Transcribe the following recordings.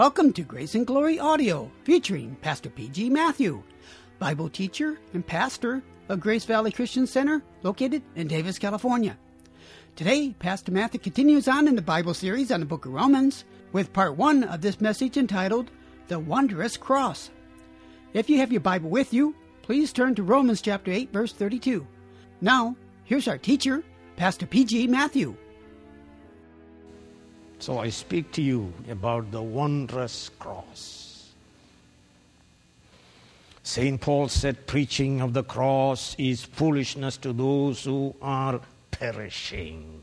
Welcome to Grace and Glory Audio, featuring Pastor P.G. Matthew, Bible teacher and pastor of Grace Valley Christian Center, located in Davis, California. Today, Pastor Matthew continues on in the Bible series on the book of Romans with part one of this message entitled The Wondrous Cross. If you have your Bible with you, please turn to Romans chapter 8, verse 32. Now, here's our teacher, Pastor P.G. Matthew. So I speak to you about the wondrous cross. St. Paul said, preaching of the cross is foolishness to those who are perishing.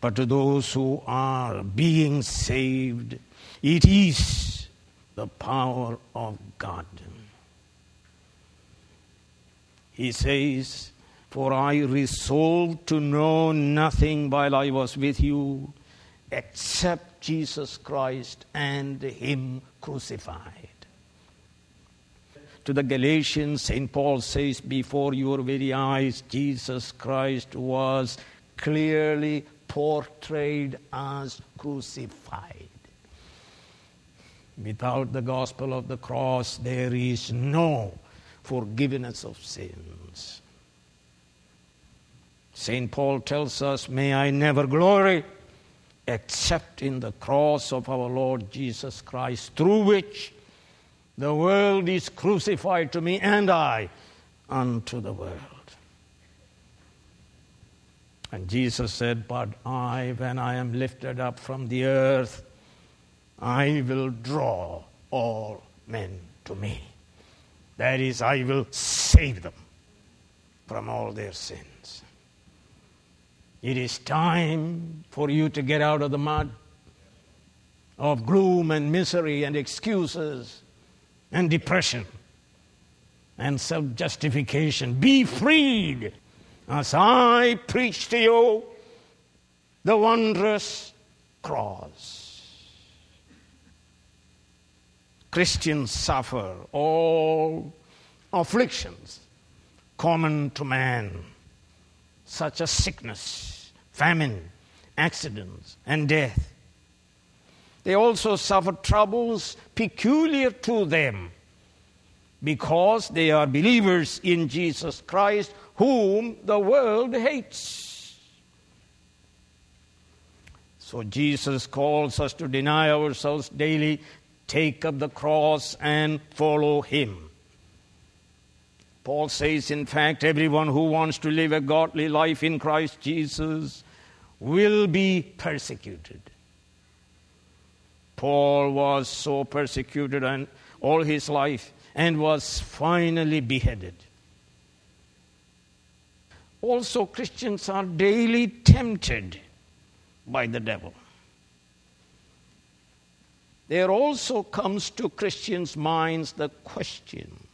But to those who are being saved, it is the power of God. He says, For I resolved to know nothing while I was with you except Jesus Christ and Him crucified. To the Galatians, St. Paul says, Before your very eyes, Jesus Christ was clearly portrayed as crucified. Without the gospel of the cross, there is no forgiveness of sins. St. Paul tells us, May I never glory except in the cross of our Lord Jesus Christ, through which the world is crucified to me and I unto the world. And Jesus said, But I, when I am lifted up from the earth, I will draw all men to me. That is, I will save them from all their sins. It is time for you to get out of the mud of gloom and misery and excuses and depression and self justification. Be freed as I preach to you the wondrous cross. Christians suffer all afflictions common to man, such as sickness, famine, accidents, and death. They also suffer troubles peculiar to them because they are believers in Jesus Christ, whom the world hates. So Jesus calls us to deny ourselves daily, take up the cross, and follow Him. Paul says, in fact, everyone who wants to live a godly life in Christ Jesus will be persecuted. Paul was so persecuted and all his life and was finally beheaded. Also, Christians are daily tempted by the devil. There also comes to Christians' minds the question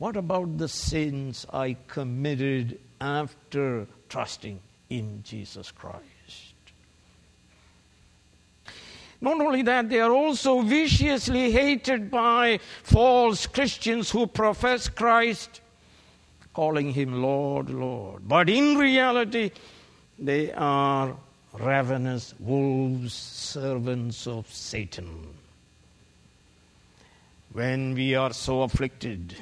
what about the sins I committed after trusting in Jesus Christ? Not only that, they are also viciously hated by false Christians who profess Christ, calling him Lord, Lord. But in reality, they are ravenous wolves, servants of Satan. When we are so afflicted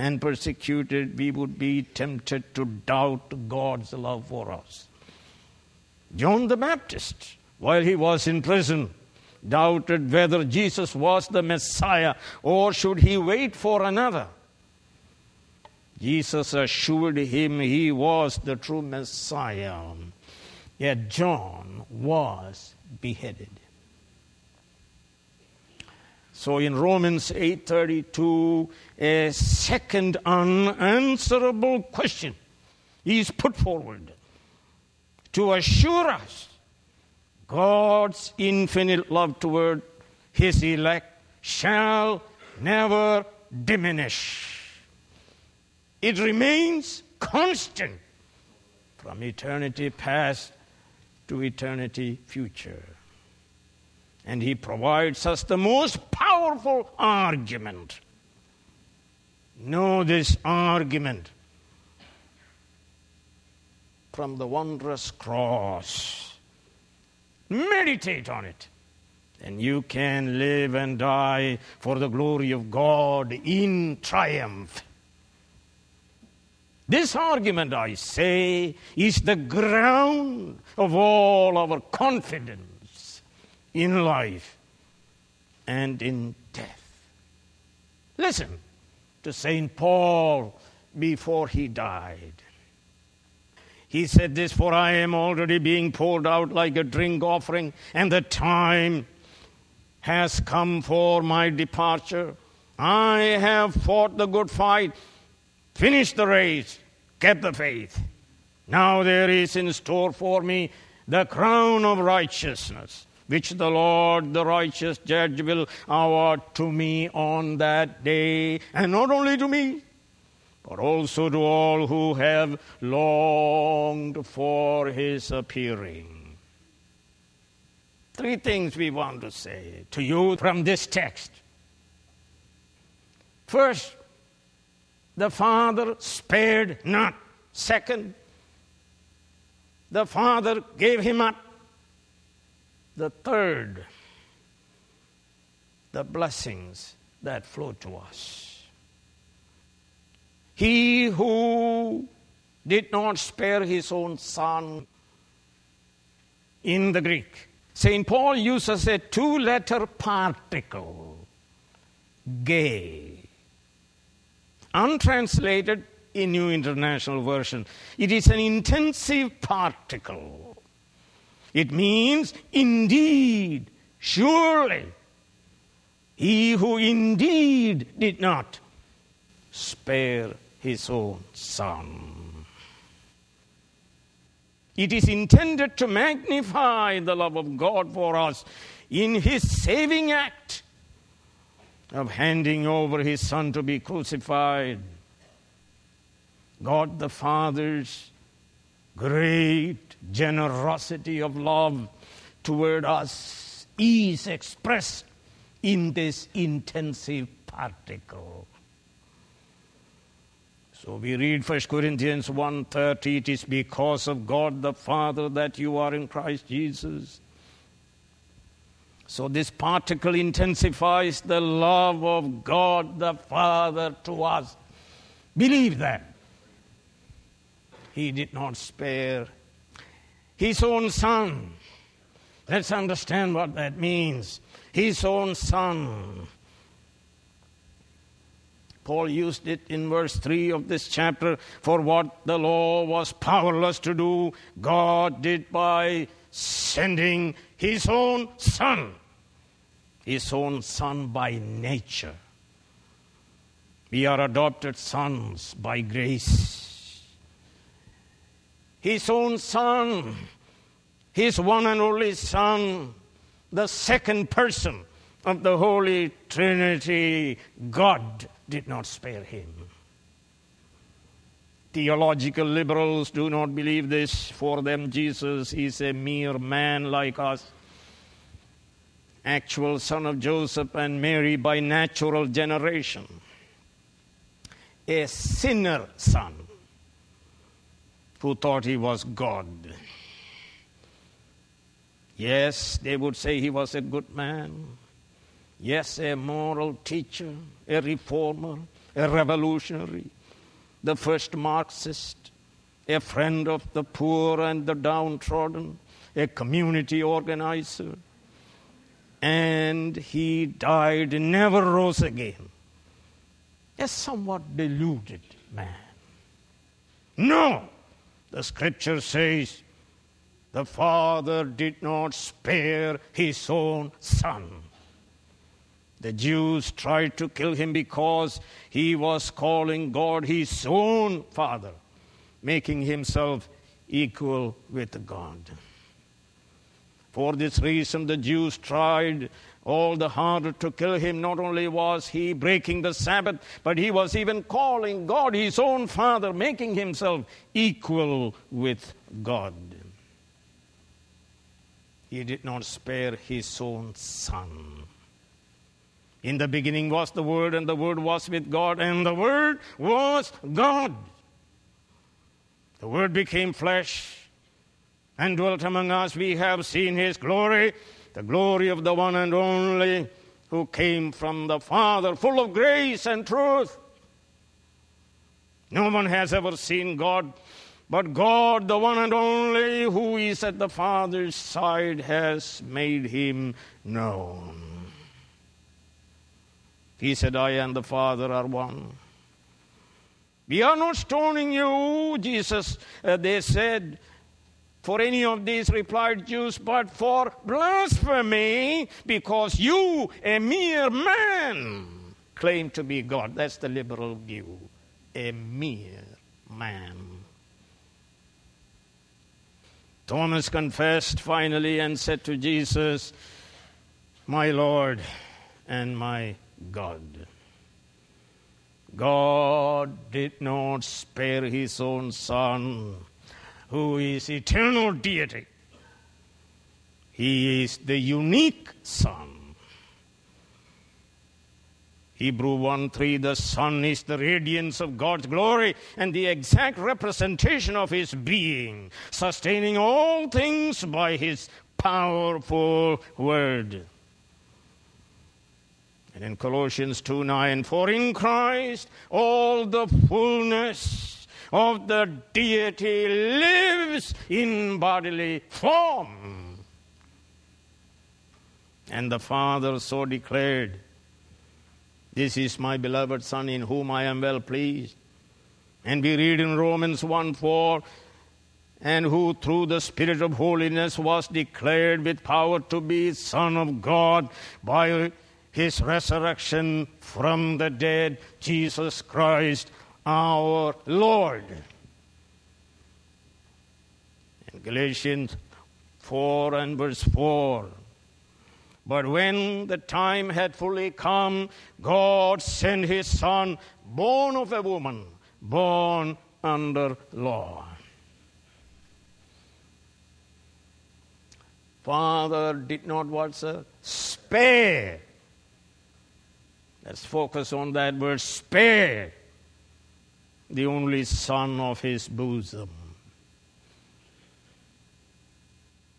and persecuted, we would be tempted to doubt God's love for us. John the Baptist, while he was in prison, doubted whether Jesus was the Messiah or should he wait for another. Jesus assured him he was the true Messiah. Yet John was beheaded. So in Romans 8:32 a second unanswerable question is put forward to assure us God's infinite love toward his elect shall never diminish. It remains constant from eternity past to eternity future. And he provides us the most powerful argument. Know this argument from the wondrous cross Meditate on it and you can live and die for the glory of God in triumph. This argument, I say, is the ground of all our confidence in life and in death. Listen to St. Paul before he died. He said this, For I am already being poured out like a drink offering, and the time has come for my departure. I have fought the good fight, finished the race, kept the faith. Now there is in store for me the crown of righteousness, which the Lord, the righteous judge, will award to me on that day, and not only to me, but also to all who have longed for his appearing. Three things we want to say to you from this text. First, the Father spared not. Second, the Father gave him up. The third, the blessings that flow to us. He who did not spare his own son in the Greek St. Paul uses a two letter particle, ge. Untranslated in New International Version, it is an intensive particle. It means indeed, surely. He who indeed did not spare his own son. It is intended to magnify the love of God for us in His saving act of handing over His Son to be crucified. God the Father's great generosity of love toward us is expressed in this intensive particle. So we read 1 Corinthians 1:30 it is because of God the Father that you are in Christ Jesus. So this particle intensifies the love of God the Father to us. Believe that. He did not spare his own son. Let's understand what that means. His own son Paul used it in verse 3 of this chapter for what the law was powerless to do, God did by sending his own son, his own son by nature. We are adopted sons by grace. His own son, his one and only son, the second person of the Holy Trinity, God did not spare him. Theological liberals do not believe this. For them, Jesus is a mere man like us, actual son of Joseph and Mary by natural generation, a sinner son who thought he was God. Yes, they would say he was a good man. Yes, a moral teacher, a reformer, a revolutionary, the first Marxist, a friend of the poor and the downtrodden, a community organizer. And he died, never rose again. A somewhat deluded man. No! The scripture says the Father did not spare his own Son. The Jews tried to kill him because he was calling God his own Father, making himself equal with God. For this reason, the Jews tried all the harder to kill him. Not only was he breaking the Sabbath, but he was even calling God his own Father, making himself equal with God. He did not spare his own Son. In the beginning was the Word, and the Word was with God, and the Word was God. The Word became flesh and dwelt among us. We have seen His glory, the glory of the one and only who came from the Father, full of grace and truth. No one has ever seen God, but God, the one and only, who is at the Father's side, has made him known. He said, I and the Father are one. We are not stoning you, Jesus, uh, they said, for any of these, replied Jews, but for blasphemy, because you, a mere man, claim to be God. That's the liberal view. A mere man. Thomas confessed finally and said to Jesus, My Lord and my God. God did not spare his own Son, who is eternal deity. He is the unique Son. Hebrew 1 3 The Son is the radiance of God's glory and the exact representation of His being, sustaining all things by His powerful word. And in Colossians 2 9, for in Christ all the fullness of the deity lives in bodily form. And the Father so declared, This is my beloved Son in whom I am well pleased. And we read in Romans 1 4, and who through the Spirit of holiness was declared with power to be Son of God by his resurrection from the dead, Jesus Christ our Lord. In Galatians 4 and verse 4. But when the time had fully come, God sent his Son, born of a woman, born under law. Father did not what, sir? Spare Let's focus on that word spare the only son of his bosom.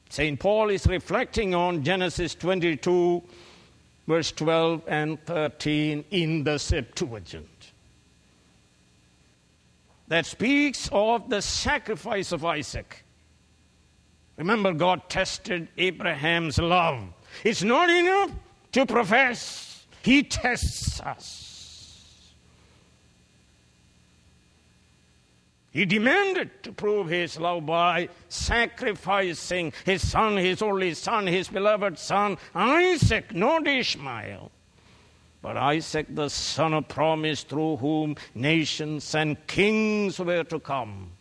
St. Paul is reflecting on Genesis 22, verse 12 and 13 in the Septuagint. That speaks of the sacrifice of Isaac. Remember, God tested Abraham's love. It's not enough to profess he tests us. He demanded to prove his love by sacrificing his son, his only son, his beloved son, Isaac, not Ishmael. But Isaac, the son of promise, through whom nations and kings were to come,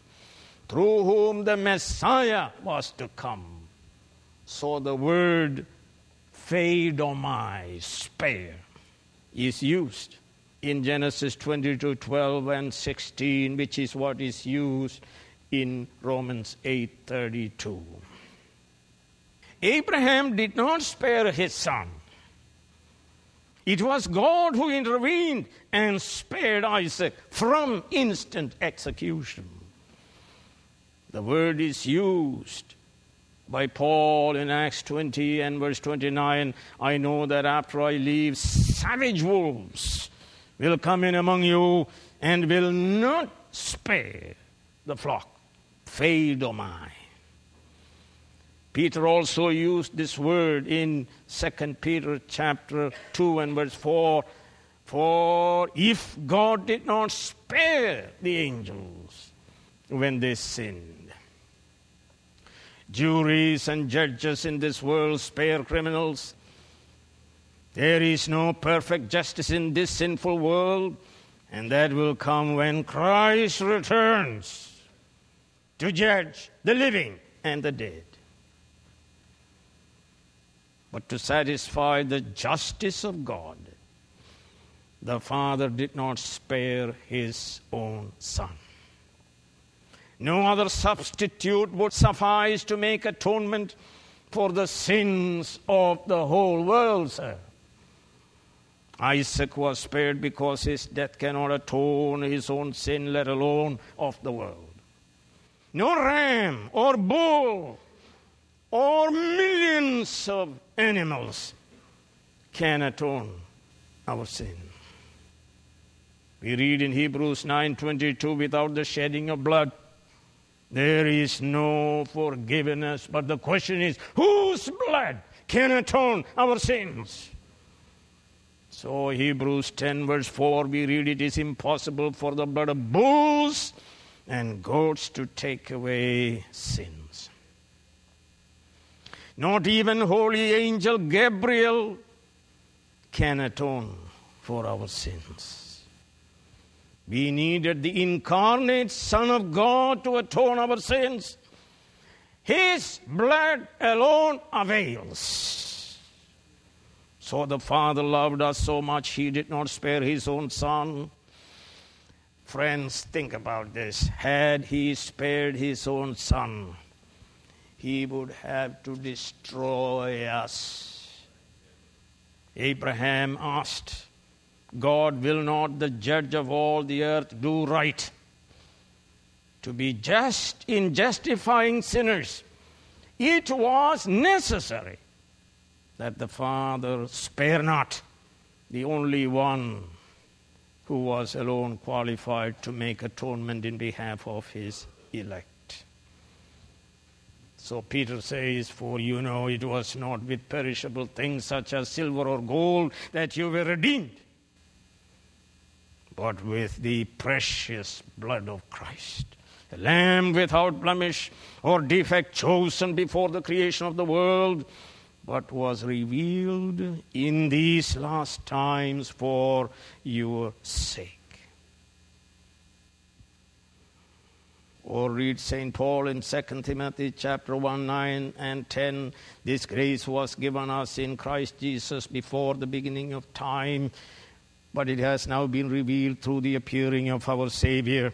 through whom the Messiah was to come. So the word my spare, is used in Genesis 22 12 and 16, which is what is used in Romans 8 32. Abraham did not spare his son. It was God who intervened and spared Isaac from instant execution. The word is used by Paul in Acts 20 and verse 29 I know that after I leave, savage wolves will come in among you and will not spare the flock. Feidomai. Peter also used this word in 2 Peter chapter 2 and verse 4. For if God did not spare the angels when they sinned, Juries and judges in this world spare criminals. There is no perfect justice in this sinful world, and that will come when Christ returns to judge the living and the dead. But to satisfy the justice of God, the Father did not spare his own Son. No other substitute would suffice to make atonement for the sins of the whole world, sir. Isaac was spared because his death cannot atone his own sin, let alone of the world. No ram or bull, or millions of animals can atone our sin. We read in Hebrews 9:22 without the shedding of blood there is no forgiveness but the question is whose blood can atone our sins? So Hebrews 10 verse 4 we read it is impossible for the blood of bulls and goats to take away sins. Not even holy angel Gabriel can atone for our sins. We needed the incarnate Son of God to atone our sins. His blood alone avails. So the Father loved us so much, He did not spare His own Son. Friends, think about this. Had He spared His own Son, He would have to destroy us Abraham asked, God will not, the judge of all the earth, do right? To be just in justifying sinners, it was necessary that the Father spare not the only one who was alone qualified to make atonement in behalf of his elect. So Peter says, For you know it was not with perishable things such as silver or gold that you were redeemed, but with the precious blood of Christ. A lamb without blemish or defect chosen before the creation of the world, but was revealed in these last times for your sake. or read St. Paul in 2 Timothy chapter 1, 9 and 10. This grace was given us in Christ Jesus before the beginning of time, but it has now been revealed through the appearing of our Savior,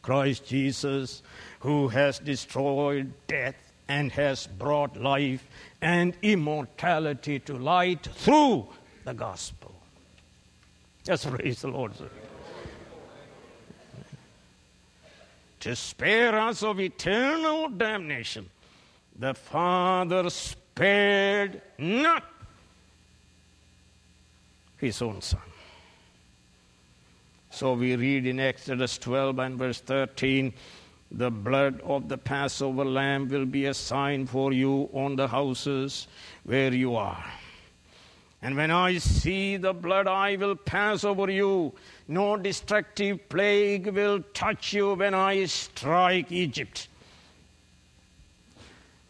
Christ Jesus, who has destroyed death and has brought life and immortality to light through the gospel. Yes, praise the Lord, sir. to spare us of eternal damnation, the Father spared not his own Son. So we read in Exodus 12 and verse 13 the blood of the Passover lamb will be a sign for you on the houses where you are. And when I see the blood, I will pass over you. No destructive plague will touch you when I strike Egypt.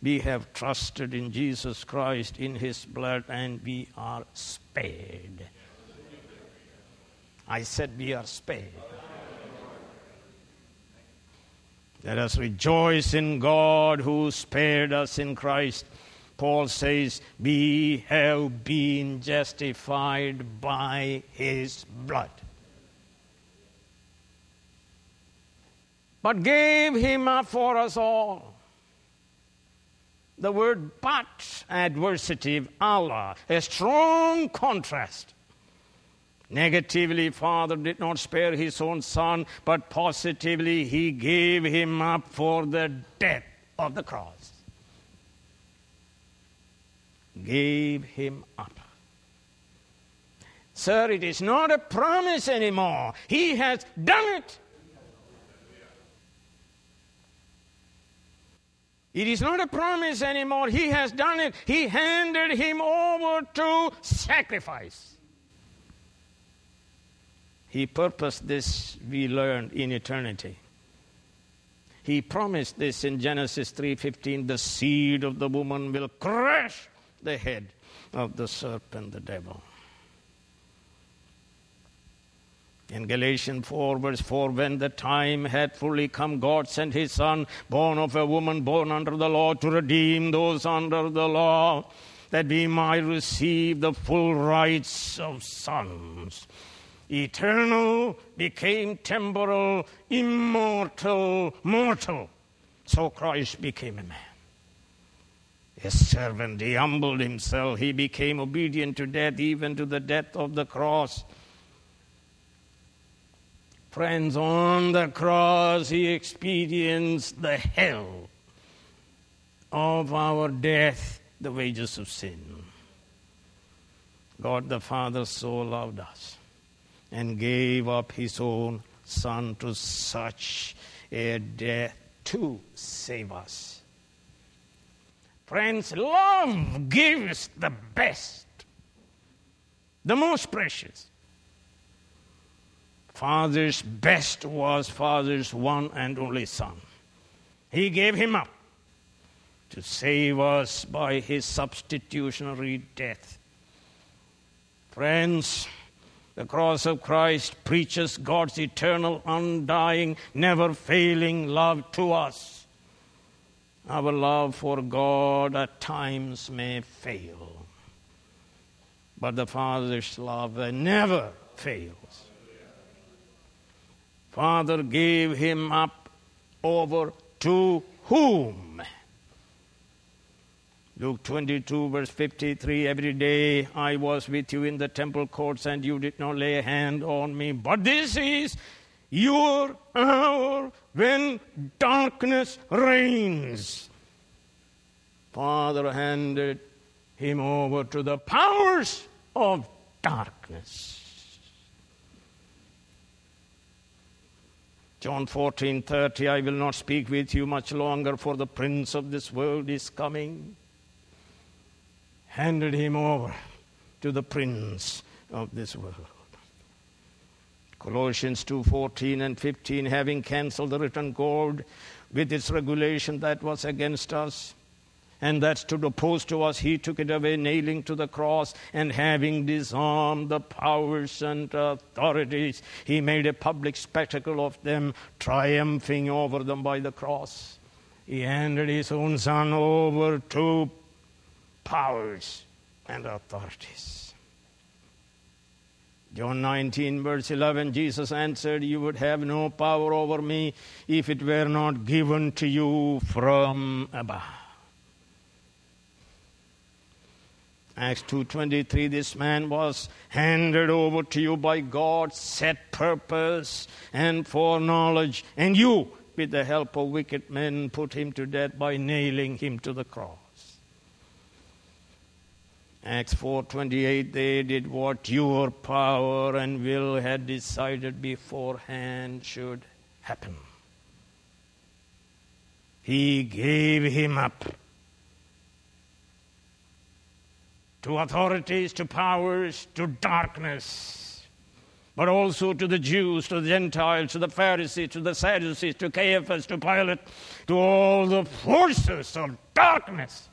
We have trusted in Jesus Christ, in His blood, and we are spared. I said we are spared. Let us rejoice in God who spared us in Christ Paul says, We have been justified by his blood. But gave him up for us all. The word but, adversative, alla, a strong contrast. Negatively, Father did not spare his own son, but positively, he gave him up for the death of the cross gave him up. Sir, it is not a promise anymore. He has done it. It is not a promise anymore. He has done it. He handed him over to sacrifice. He purposed this, we learned, in eternity. He promised this in Genesis 3:15, the seed of the woman will crush the head of the serpent, the devil. In Galatians 4, verse 4, when the time had fully come, God sent his Son, born of a woman born under the law, to redeem those under the law, that we might receive the full rights of sons. Eternal became temporal, immortal, mortal. So Christ became a man a servant. He humbled himself. He became obedient to death, even to the death of the cross. Friends, on the cross, he experienced the hell of our death, the wages of sin. God the Father so loved us and gave up his own Son to such a death to save us. Friends, love gives the best, the most precious. Father's best was Father's one and only Son. He gave him up to save us by his substitutionary death. Friends, the cross of Christ preaches God's eternal, undying, never failing love to us. Our love for God at times may fail, but the Father's love never fails. Father gave him up over to whom? Luke 22, verse 53 Every day I was with you in the temple courts, and you did not lay a hand on me. But this is your hour when darkness reigns. Father handed him over to the powers of darkness. John 14:30 I will not speak with you much longer for the prince of this world is coming handed him over to the prince of this world. Colossians 2:14 and 15 having cancelled the written code with its regulation that was against us and that stood opposed to us he took it away nailing to the cross and having disarmed the powers and authorities he made a public spectacle of them triumphing over them by the cross he handed his own son over to powers and authorities. John 19, verse 11, Jesus answered, You would have no power over me if it were not given to you from above. Acts 2:23 this man was handed over to you by God's set purpose and foreknowledge and you with the help of wicked men put him to death by nailing him to the cross. Acts 4:28 they did what your power and will had decided beforehand should happen. He gave him up to authorities, to powers, to darkness, but also to the Jews, to the Gentiles, to the Pharisees, to the Sadducees, to Caiaphas, to Pilate, to all the forces of darkness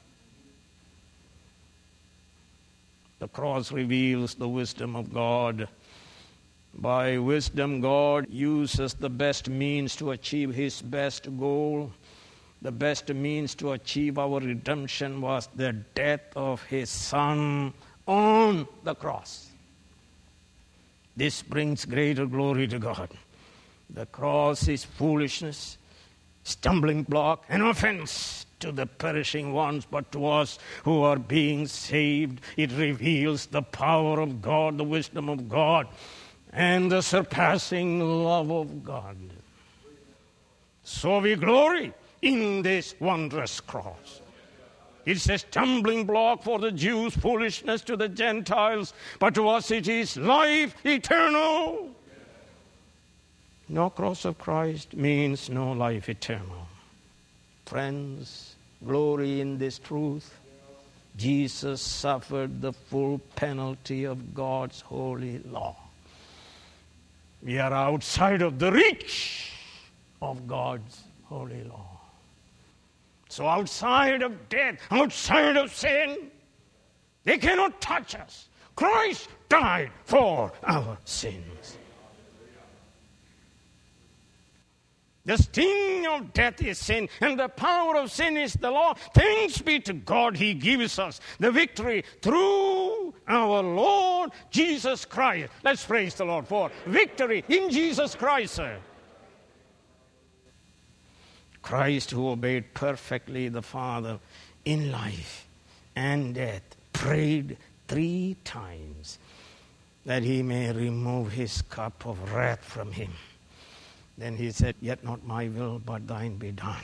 The cross reveals the wisdom of God. By wisdom, God uses the best means to achieve His best goal. The best means to achieve our redemption was the death of His Son on the cross. This brings greater glory to God. The cross is foolishness, stumbling block, and offense to the perishing ones, but to us who are being saved. It reveals the power of God, the wisdom of God, and the surpassing love of God. So we glory in this wondrous cross. It's a stumbling block for the Jews, foolishness to the Gentiles, but to us it is life eternal. No cross of Christ means no life eternal. Friends, glory in this truth. Jesus suffered the full penalty of God's holy law. We are outside of the reach of God's holy law. So, outside of death, outside of sin, they cannot touch us. Christ died for our sins. The sting of death is sin, and the power of sin is the law. Thanks be to God, He gives us the victory through our Lord Jesus Christ. Let's praise the Lord for victory in Jesus Christ. Christ, who obeyed perfectly the Father in life and death, prayed three times that He may remove His cup of wrath from Him. Then he said, Yet not my will, but thine be done.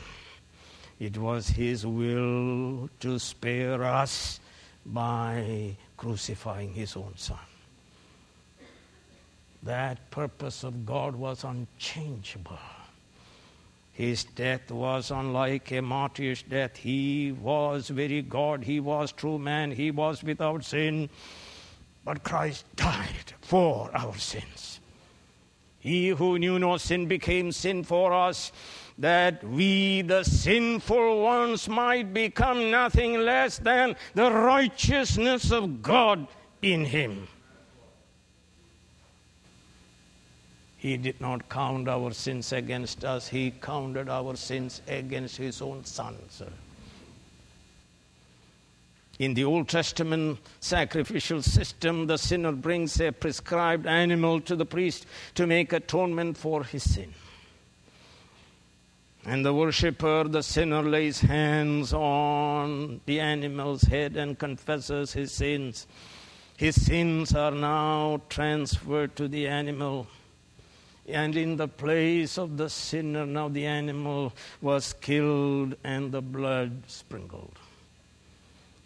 It was His will to spare us by crucifying His own Son. That purpose of God was unchangeable. His death was unlike a martyr's death. He was very God. He was true man. He was without sin. But Christ died for our sins. He who knew no sin became sin for us, that we, the sinful ones, might become nothing less than the righteousness of God in him. He did not count our sins against us, He counted our sins against His own Son, sir. In the Old Testament sacrificial system, the sinner brings a prescribed animal to the priest to make atonement for his sin. And the worshipper, the sinner, lays hands on the animal's head and confesses his sins. His sins are now transferred to the animal and in the place of the sinner, now the animal was killed and the blood sprinkled.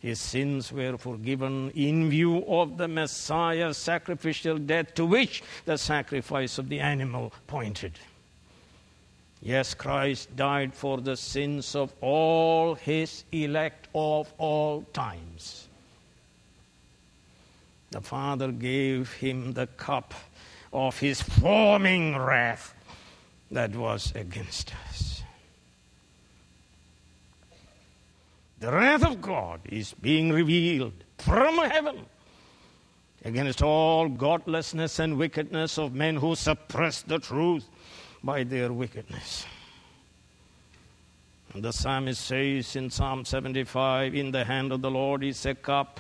His sins were forgiven in view of the Messiah's sacrificial death to which the sacrifice of the animal pointed. Yes, Christ died for the sins of all his elect of all times. The Father gave him the cup of his forming wrath that was against us. The wrath of God is being revealed from heaven against all godlessness and wickedness of men who suppress the truth by their wickedness. And the psalmist says in Psalm 75 In the hand of the Lord is a cup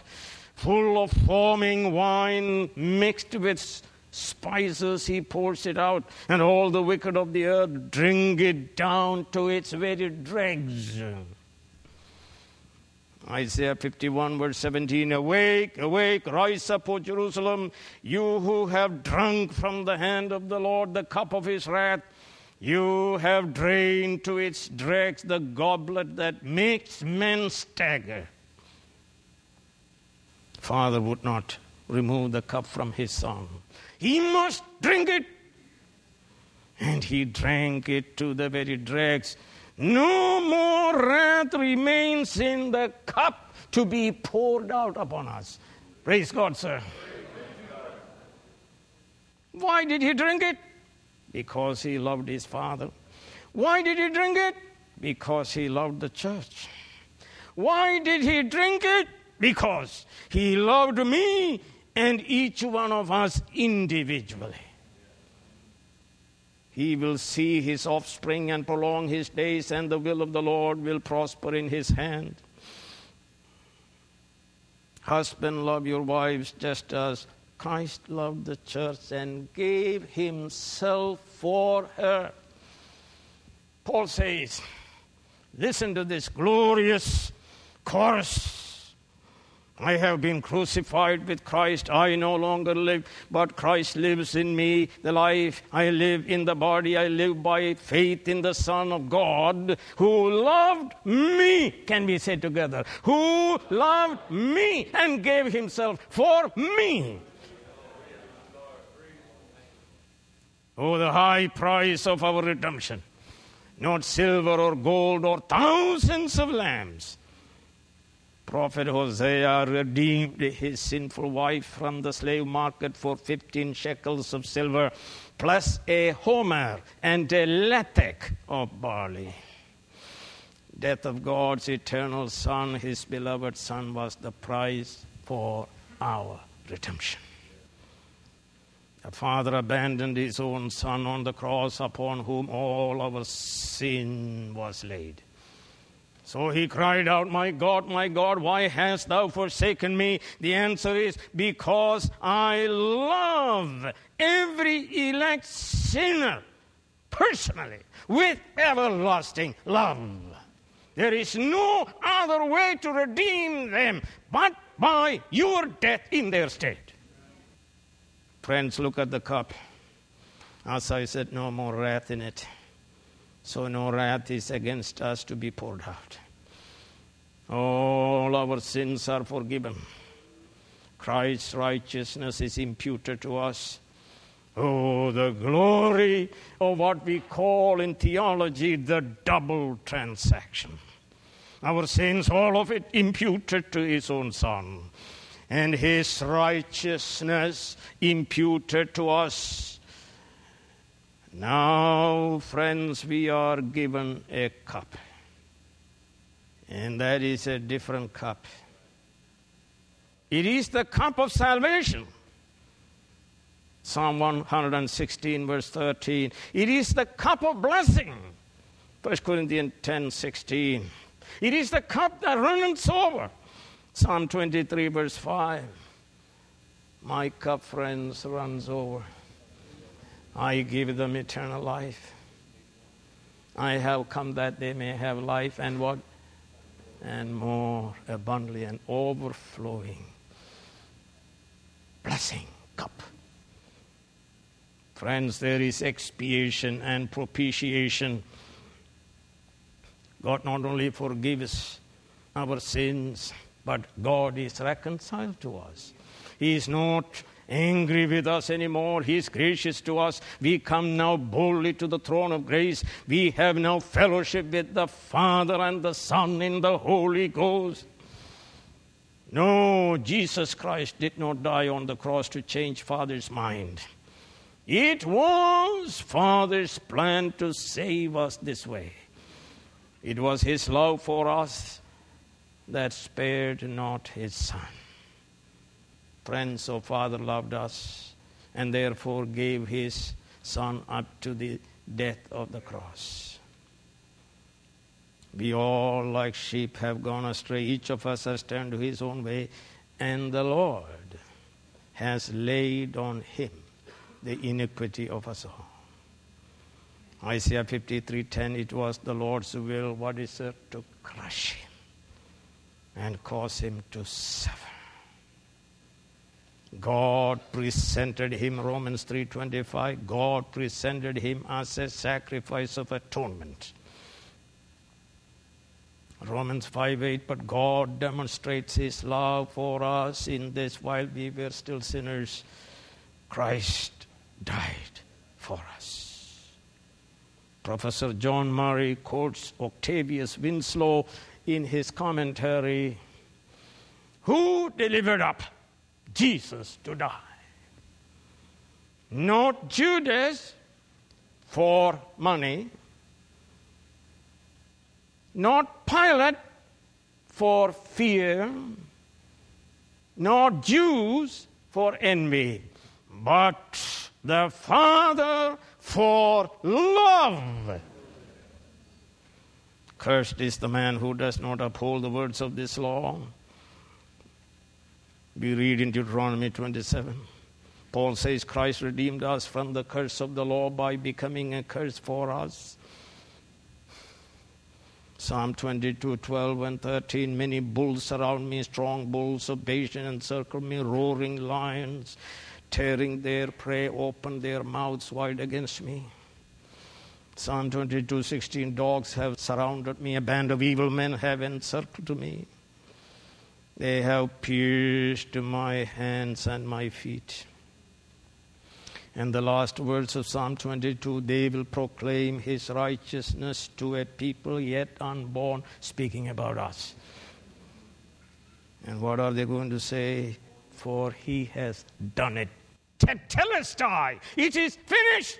full of foaming wine mixed with spices, he pours it out, and all the wicked of the earth drink it down to its very dregs. Isaiah 51, verse 17 Awake, awake, rise up, O Jerusalem, you who have drunk from the hand of the Lord the cup of his wrath. You have drained to its dregs the goblet that makes men stagger. Father would not remove the cup from his son. He must drink it. And he drank it to the very dregs. No more wrath remains in the cup to be poured out upon us. Praise God, sir. Why did he drink it? Because he loved his father. Why did he drink it? Because he loved the church. Why did he drink it? Because he loved me and each one of us individually. He will see his offspring and prolong his days, and the will of the Lord will prosper in his hand. Husband, love your wives just as Christ loved the church and gave himself for her. Paul says, Listen to this glorious chorus I have been crucified with Christ. I no longer live, but Christ lives in me. The life I live in the body, I live by faith in the Son of God who loved me, can be said together, who loved me and gave himself for me. Oh, the high price of our redemption. Not silver or gold or thousands of lambs Prophet Hosea redeemed his sinful wife from the slave market for 15 shekels of silver, plus a homer and a lethek of barley. Death of God's eternal Son, his beloved Son, was the price for our redemption. The Father abandoned his own Son on the cross upon whom all our sin was laid. So he cried out, My God, my God, why hast thou forsaken me? The answer is, Because I love every elect sinner personally with everlasting love. There is no other way to redeem them but by your death in their stead. Friends, look at the cup. As I said, no more wrath in it. So no wrath is against us to be poured out. All our sins are forgiven. Christ's righteousness is imputed to us. Oh, the glory of what we call in theology the double transaction. Our sins, all of it imputed to His own Son, and His righteousness imputed to us. Now, friends, we are given a cup, and that is a different cup. It is the cup of salvation. Psalm 116, verse 13. It is the cup of blessing. 1 Corinthians 10, 16. It is the cup that runneth over. Psalm 23, verse 5. My cup, friends, runs over. I give them eternal life. I have come that they may have life and what? And more abundantly and overflowing. Blessing cup. Friends, there is expiation and propitiation. God not only forgives our sins, but God is reconciled to us. He is not angry with us anymore. He is gracious to us. We come now boldly to the throne of grace. We have now fellowship with the Father and the Son in the Holy Ghost. No, Jesus Christ did not die on the cross to change Father's mind. It was Father's plan to save us this way. It was His love for us that spared not His Son. Friends, so Father loved us and therefore gave His Son up to the death of the cross. We all, like sheep, have gone astray. Each of us has turned to his own way, and the Lord has laid on him the iniquity of us all. Isaiah 53:10 it was the Lord's will what is it to crush him and cause him to suffer. God presented him Romans 3:25 God presented him as a sacrifice of atonement. Romans 5 8, but God demonstrates his love for us in this while we were still sinners, Christ died for us. Professor John Murray quotes Octavius Winslow in his commentary Who delivered up Jesus to die? Not Judas for money, not Pilate for fear, not Jews for envy, but the Father for love. Cursed is the man who does not uphold the words of this law. We read in Deuteronomy 27. Paul says Christ redeemed us from the curse of the law by becoming a curse for us. Psalm 22, 12 and 13. Many bulls surround me, strong bulls of Bashan encircle me, roaring lions tearing their prey open their mouths wide against me. Psalm 22 16 Dogs have surrounded me, a band of evil men have encircled me. They have pierced my hands and my feet. And the last words of Psalm 22 they will proclaim his righteousness to a people yet unborn, speaking about us. And what are they going to say? For he has done it tetelestai. It is finished.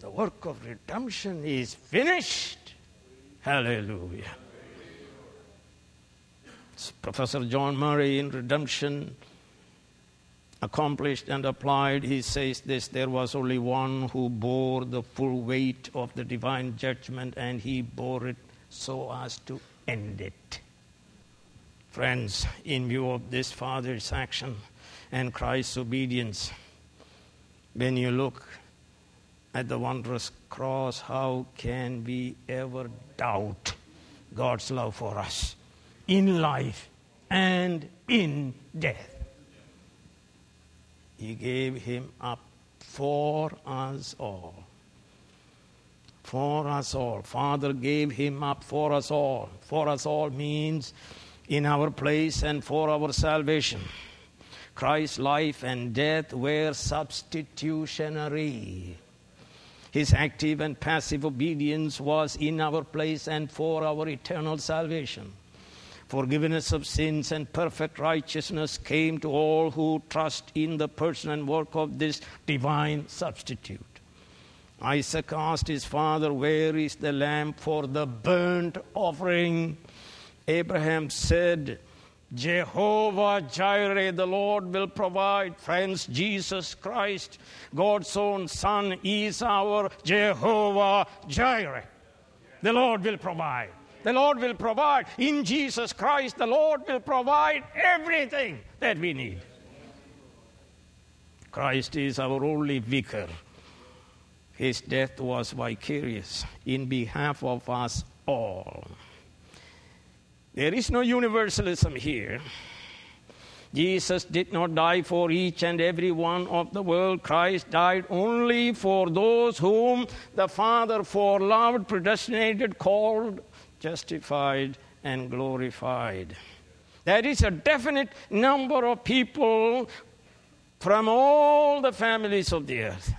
The work of redemption is finished. Hallelujah. Professor John Murray in Redemption accomplished and applied, he says this there was only one who bore the full weight of the divine judgment, and he bore it so as to end it. Friends, in view of this Father's action, and Christ's obedience. When you look at the wondrous cross, how can we ever doubt God's love for us in life and in death? He gave him up for us all. For us all. Father gave him up for us all. For us all means in our place and for our salvation. Christ's life and death were substitutionary. His active and passive obedience was in our place and for our eternal salvation. Forgiveness of sins and perfect righteousness came to all who trust in the person and work of this divine substitute. Isaac asked his father, Where is the lamb for the burnt offering? Abraham said, Jehovah Jireh, the Lord will provide. Friends, Jesus Christ, God's own Son, is our Jehovah Jireh. The Lord will provide. The Lord will provide. In Jesus Christ, the Lord will provide everything that we need. Christ is our only vicar. His death was vicarious in behalf of us all. There is no universalism here. Jesus did not die for each and every one of the world. Christ died only for those whom the Father foreloved, predestinated, called, justified, and glorified. There is a definite number of people from all the families of the earth.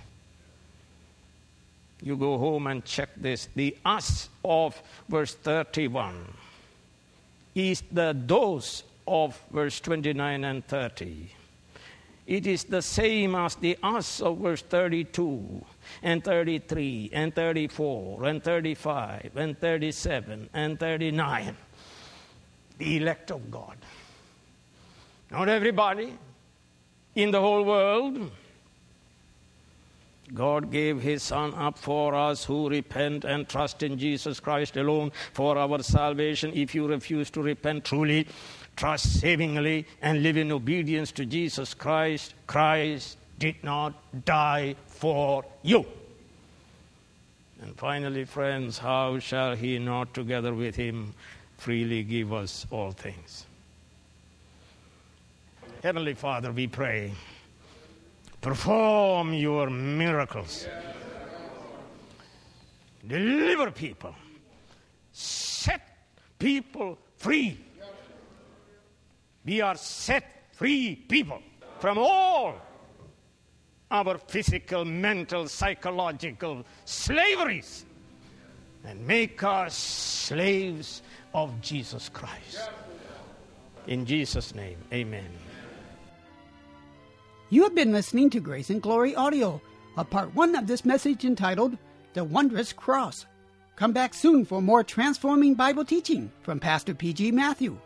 You go home and check this. The us of verse 31 is the those of verse 29 and 30. It is the same as the us of verse 32 and 33 and 34 and 35 and 37 and 39. The elect of God. Not everybody in the whole world. God gave His Son up for us who repent and trust in Jesus Christ alone for our salvation. If you refuse to repent truly, trust savingly, and live in obedience to Jesus Christ, Christ did not die for you. And finally, friends, how shall he not together with him freely give us all things? Heavenly Father, we pray, perform your miracles, deliver people, set people free. We are set free people from all our physical, mental, psychological slaveries and make us slaves of Jesus Christ. In Jesus' name, amen. You have been listening to Grace and Glory Audio, a part one of this message entitled The Wondrous Cross. Come back soon for more transforming Bible teaching from Pastor P.G. Matthew.